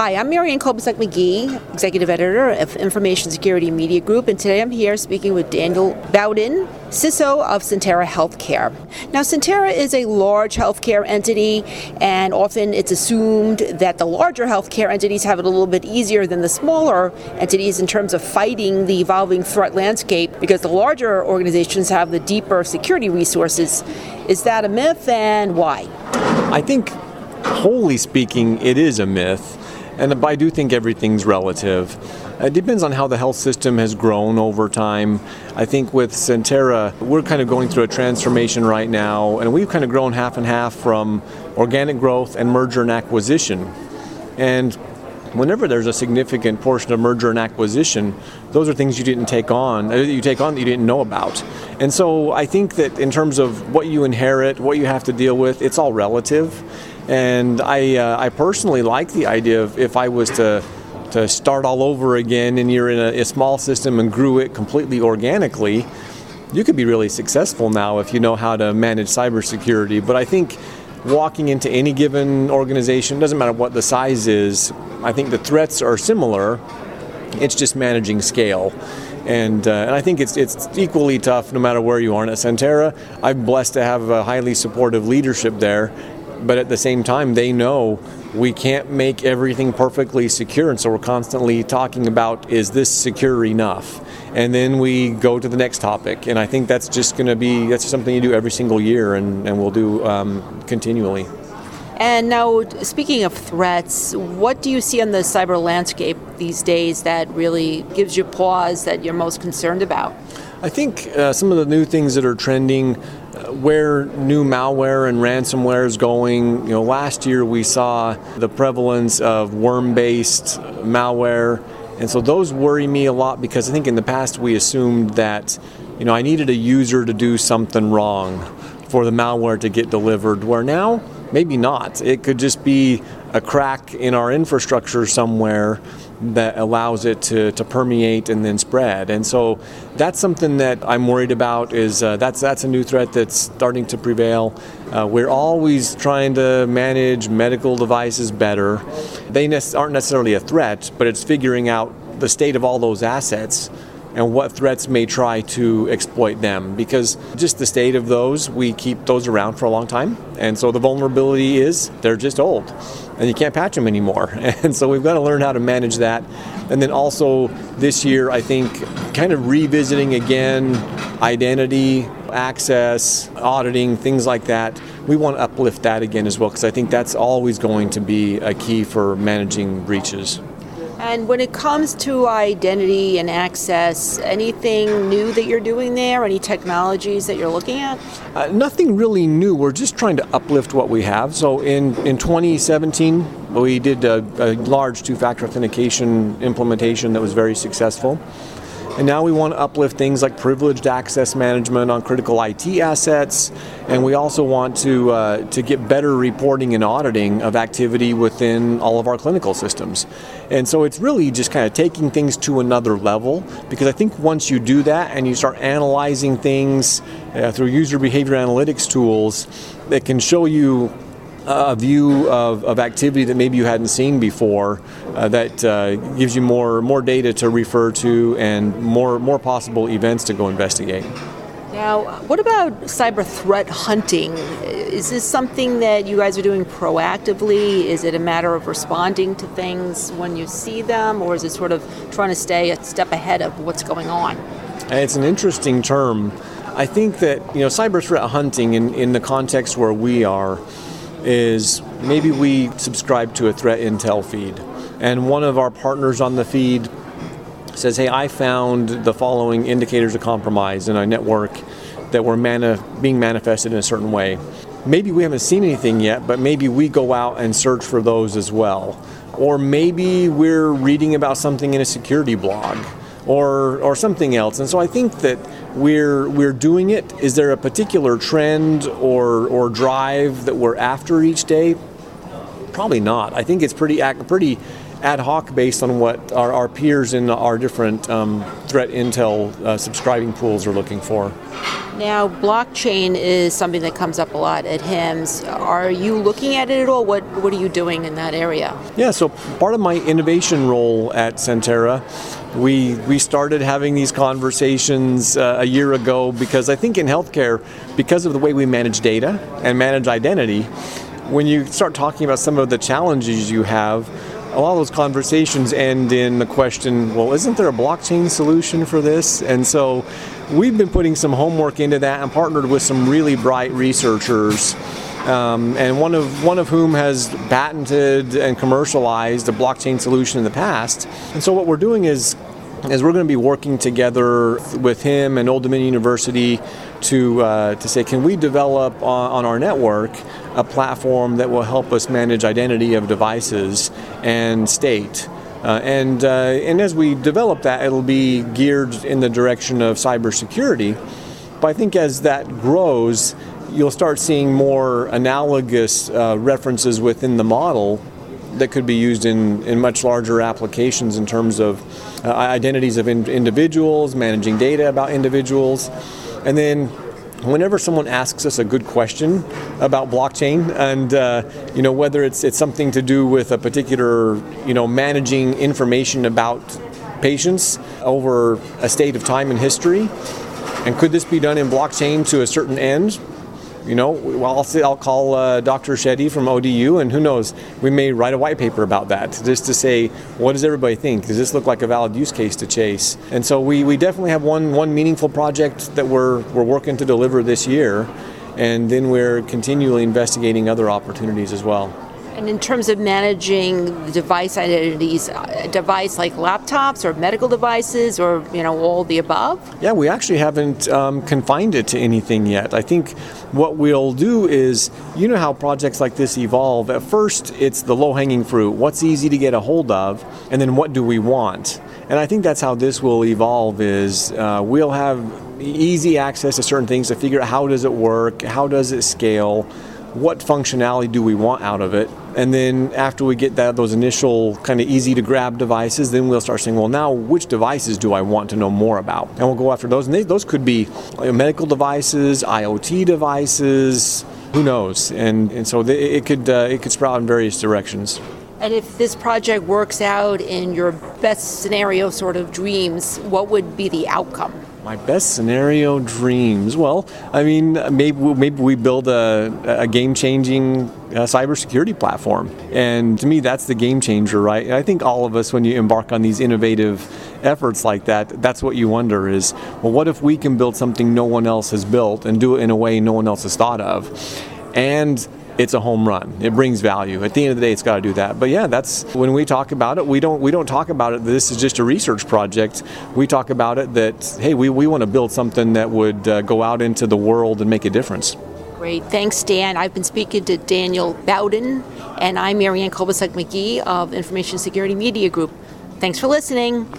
Hi, I'm Marianne Kolbasuk McGee, Executive Editor of Information Security Media Group, and today I'm here speaking with Daniel Bowden, CISO of Sentara Healthcare. Now, Sentara is a large healthcare entity, and often it's assumed that the larger healthcare entities have it a little bit easier than the smaller entities in terms of fighting the evolving threat landscape because the larger organizations have the deeper security resources. Is that a myth, and why? I think, wholly speaking, it is a myth. And I do think everything's relative. It depends on how the health system has grown over time. I think with Sentara, we're kind of going through a transformation right now, and we've kind of grown half and half from organic growth and merger and acquisition. And whenever there's a significant portion of merger and acquisition, those are things you didn't take on, uh, you take on that you didn't know about. And so I think that in terms of what you inherit, what you have to deal with, it's all relative. And I, uh, I personally like the idea of if I was to to start all over again and you're in a, a, small system and grew it completely organically, you could be really successful now if you know how to manage cybersecurity. But I think walking into any given organization, doesn't matter what the size is, I think the threats are similar. It's just managing scale. And, uh, and I think it's, it's equally tough no matter where you are. And at Sentara, I'm blessed to have a highly supportive leadership there but at the same time, they know we can't make everything perfectly secure, and so we're constantly talking about is this secure enough? And then we go to the next topic, and I think that's just going to be that's something you do every single year, and, and we'll do um, continually. And now, speaking of threats, what do you see on the cyber landscape these days that really gives you pause that you're most concerned about? I think uh, some of the new things that are trending where new malware and ransomware is going. You know, last year we saw the prevalence of worm-based malware, and so those worry me a lot because I think in the past we assumed that, you know, I needed a user to do something wrong for the malware to get delivered. Where now, maybe not. It could just be a crack in our infrastructure somewhere that allows it to, to permeate and then spread. And so that's something that I'm worried about is uh, that's, that's a new threat that's starting to prevail. Uh, we're always trying to manage medical devices better. They ne- aren't necessarily a threat, but it's figuring out the state of all those assets and what threats may try to exploit them. Because just the state of those, we keep those around for a long time. And so the vulnerability is they're just old and you can't patch them anymore. And so we've got to learn how to manage that. And then also this year, I think kind of revisiting again identity, access, auditing, things like that. We want to uplift that again as well because I think that's always going to be a key for managing breaches. And when it comes to identity and access, anything new that you're doing there? Any technologies that you're looking at? Uh, nothing really new. We're just trying to uplift what we have. So in, in 2017, we did a, a large two factor authentication implementation that was very successful. And now we want to uplift things like privileged access management on critical IT assets, and we also want to uh, to get better reporting and auditing of activity within all of our clinical systems. And so it's really just kind of taking things to another level because I think once you do that and you start analyzing things uh, through user behavior analytics tools, that can show you a view of, of activity that maybe you hadn't seen before uh, that uh, gives you more more data to refer to and more more possible events to go investigate. Now, what about cyber threat hunting? Is this something that you guys are doing proactively? Is it a matter of responding to things when you see them, or is it sort of trying to stay a step ahead of what's going on? It's an interesting term. I think that you know cyber threat hunting in, in the context where we are is maybe we subscribe to a threat intel feed, and one of our partners on the feed says, "Hey, I found the following indicators of compromise in our network that were mani- being manifested in a certain way." Maybe we haven't seen anything yet, but maybe we go out and search for those as well. Or maybe we're reading about something in a security blog or or something else. And so I think that we're we're doing it. Is there a particular trend or or drive that we're after each day? Probably not. I think it's pretty pretty ad hoc based on what our, our peers in our different um, threat intel uh, subscribing pools are looking for. Now, blockchain is something that comes up a lot at HIMSS. Are you looking at it at all? What What are you doing in that area? Yeah, so part of my innovation role at Sentara, we we started having these conversations uh, a year ago because I think in healthcare, because of the way we manage data and manage identity, when you start talking about some of the challenges you have, a lot of those conversations end in the question, well, isn't there a blockchain solution for this? And so we've been putting some homework into that and partnered with some really bright researchers. Um, and one of one of whom has patented and commercialized a blockchain solution in the past. And so what we're doing is is we're going to be working together with him and Old Dominion University to uh, to say, can we develop on, on, our network a platform that will help us manage identity of devices and state. Uh, and, uh, and as we develop that, it'll be geared in the direction of cybersecurity. But I think as that grows, you'll start seeing more analogous uh, references within the model that could be used in, in much larger applications in terms of uh, identities of in- individuals, managing data about individuals. And then whenever someone asks us a good question about blockchain and uh, you know whether it's it's something to do with a particular you know managing information about patients over a state of time in history and could this be done in blockchain to a certain end you know, I'll, say, I'll call uh, Dr. Shetty from ODU, and who knows, we may write a white paper about that just to say, what does everybody think? Does this look like a valid use case to chase? And so we, we definitely have one, one meaningful project that we're, we're working to deliver this year, and then we're continually investigating other opportunities as well. And in terms of managing device identities, a device like laptops or medical devices or you know all the above? Yeah, we actually haven't um, confined it to anything yet. I think what we'll do is, you know how projects like this evolve. At first, it's the low-hanging fruit. What's easy to get a hold of, and then what do we want? And I think that's how this will evolve. Is uh, we'll have easy access to certain things to figure out how does it work, how does it scale what functionality do we want out of it and then after we get that those initial kind of easy to grab devices then we'll start saying well now which devices do i want to know more about? And we'll go after those. And they, those could be medical devices iot devices who knows? And, and so they, it could uh, it could sprout in various directions. And if this project works out in your best scenario sort of dreams what would be the outcome my best scenario dreams. Well, I mean, maybe maybe we build a, a game-changing uh, cybersecurity platform, and to me, that's the game changer, right? I think all of us, when you embark on these innovative efforts like that, that's what you wonder is, well, what if we can build something no one else has built and do it in a way no one else has thought of, and it's a home run. It brings value. At the end of the day, it's got to do that. But yeah, that's when we talk about it. We don't we don't talk about it. This is just a research project. We talk about it that hey, we, we want to build something that would uh, go out into the world and make a difference. Great. Thanks, Dan. I've been speaking to Daniel Bowden, and I'm Marianne Kolbasuk McGee of Information Security Media Group. Thanks for listening.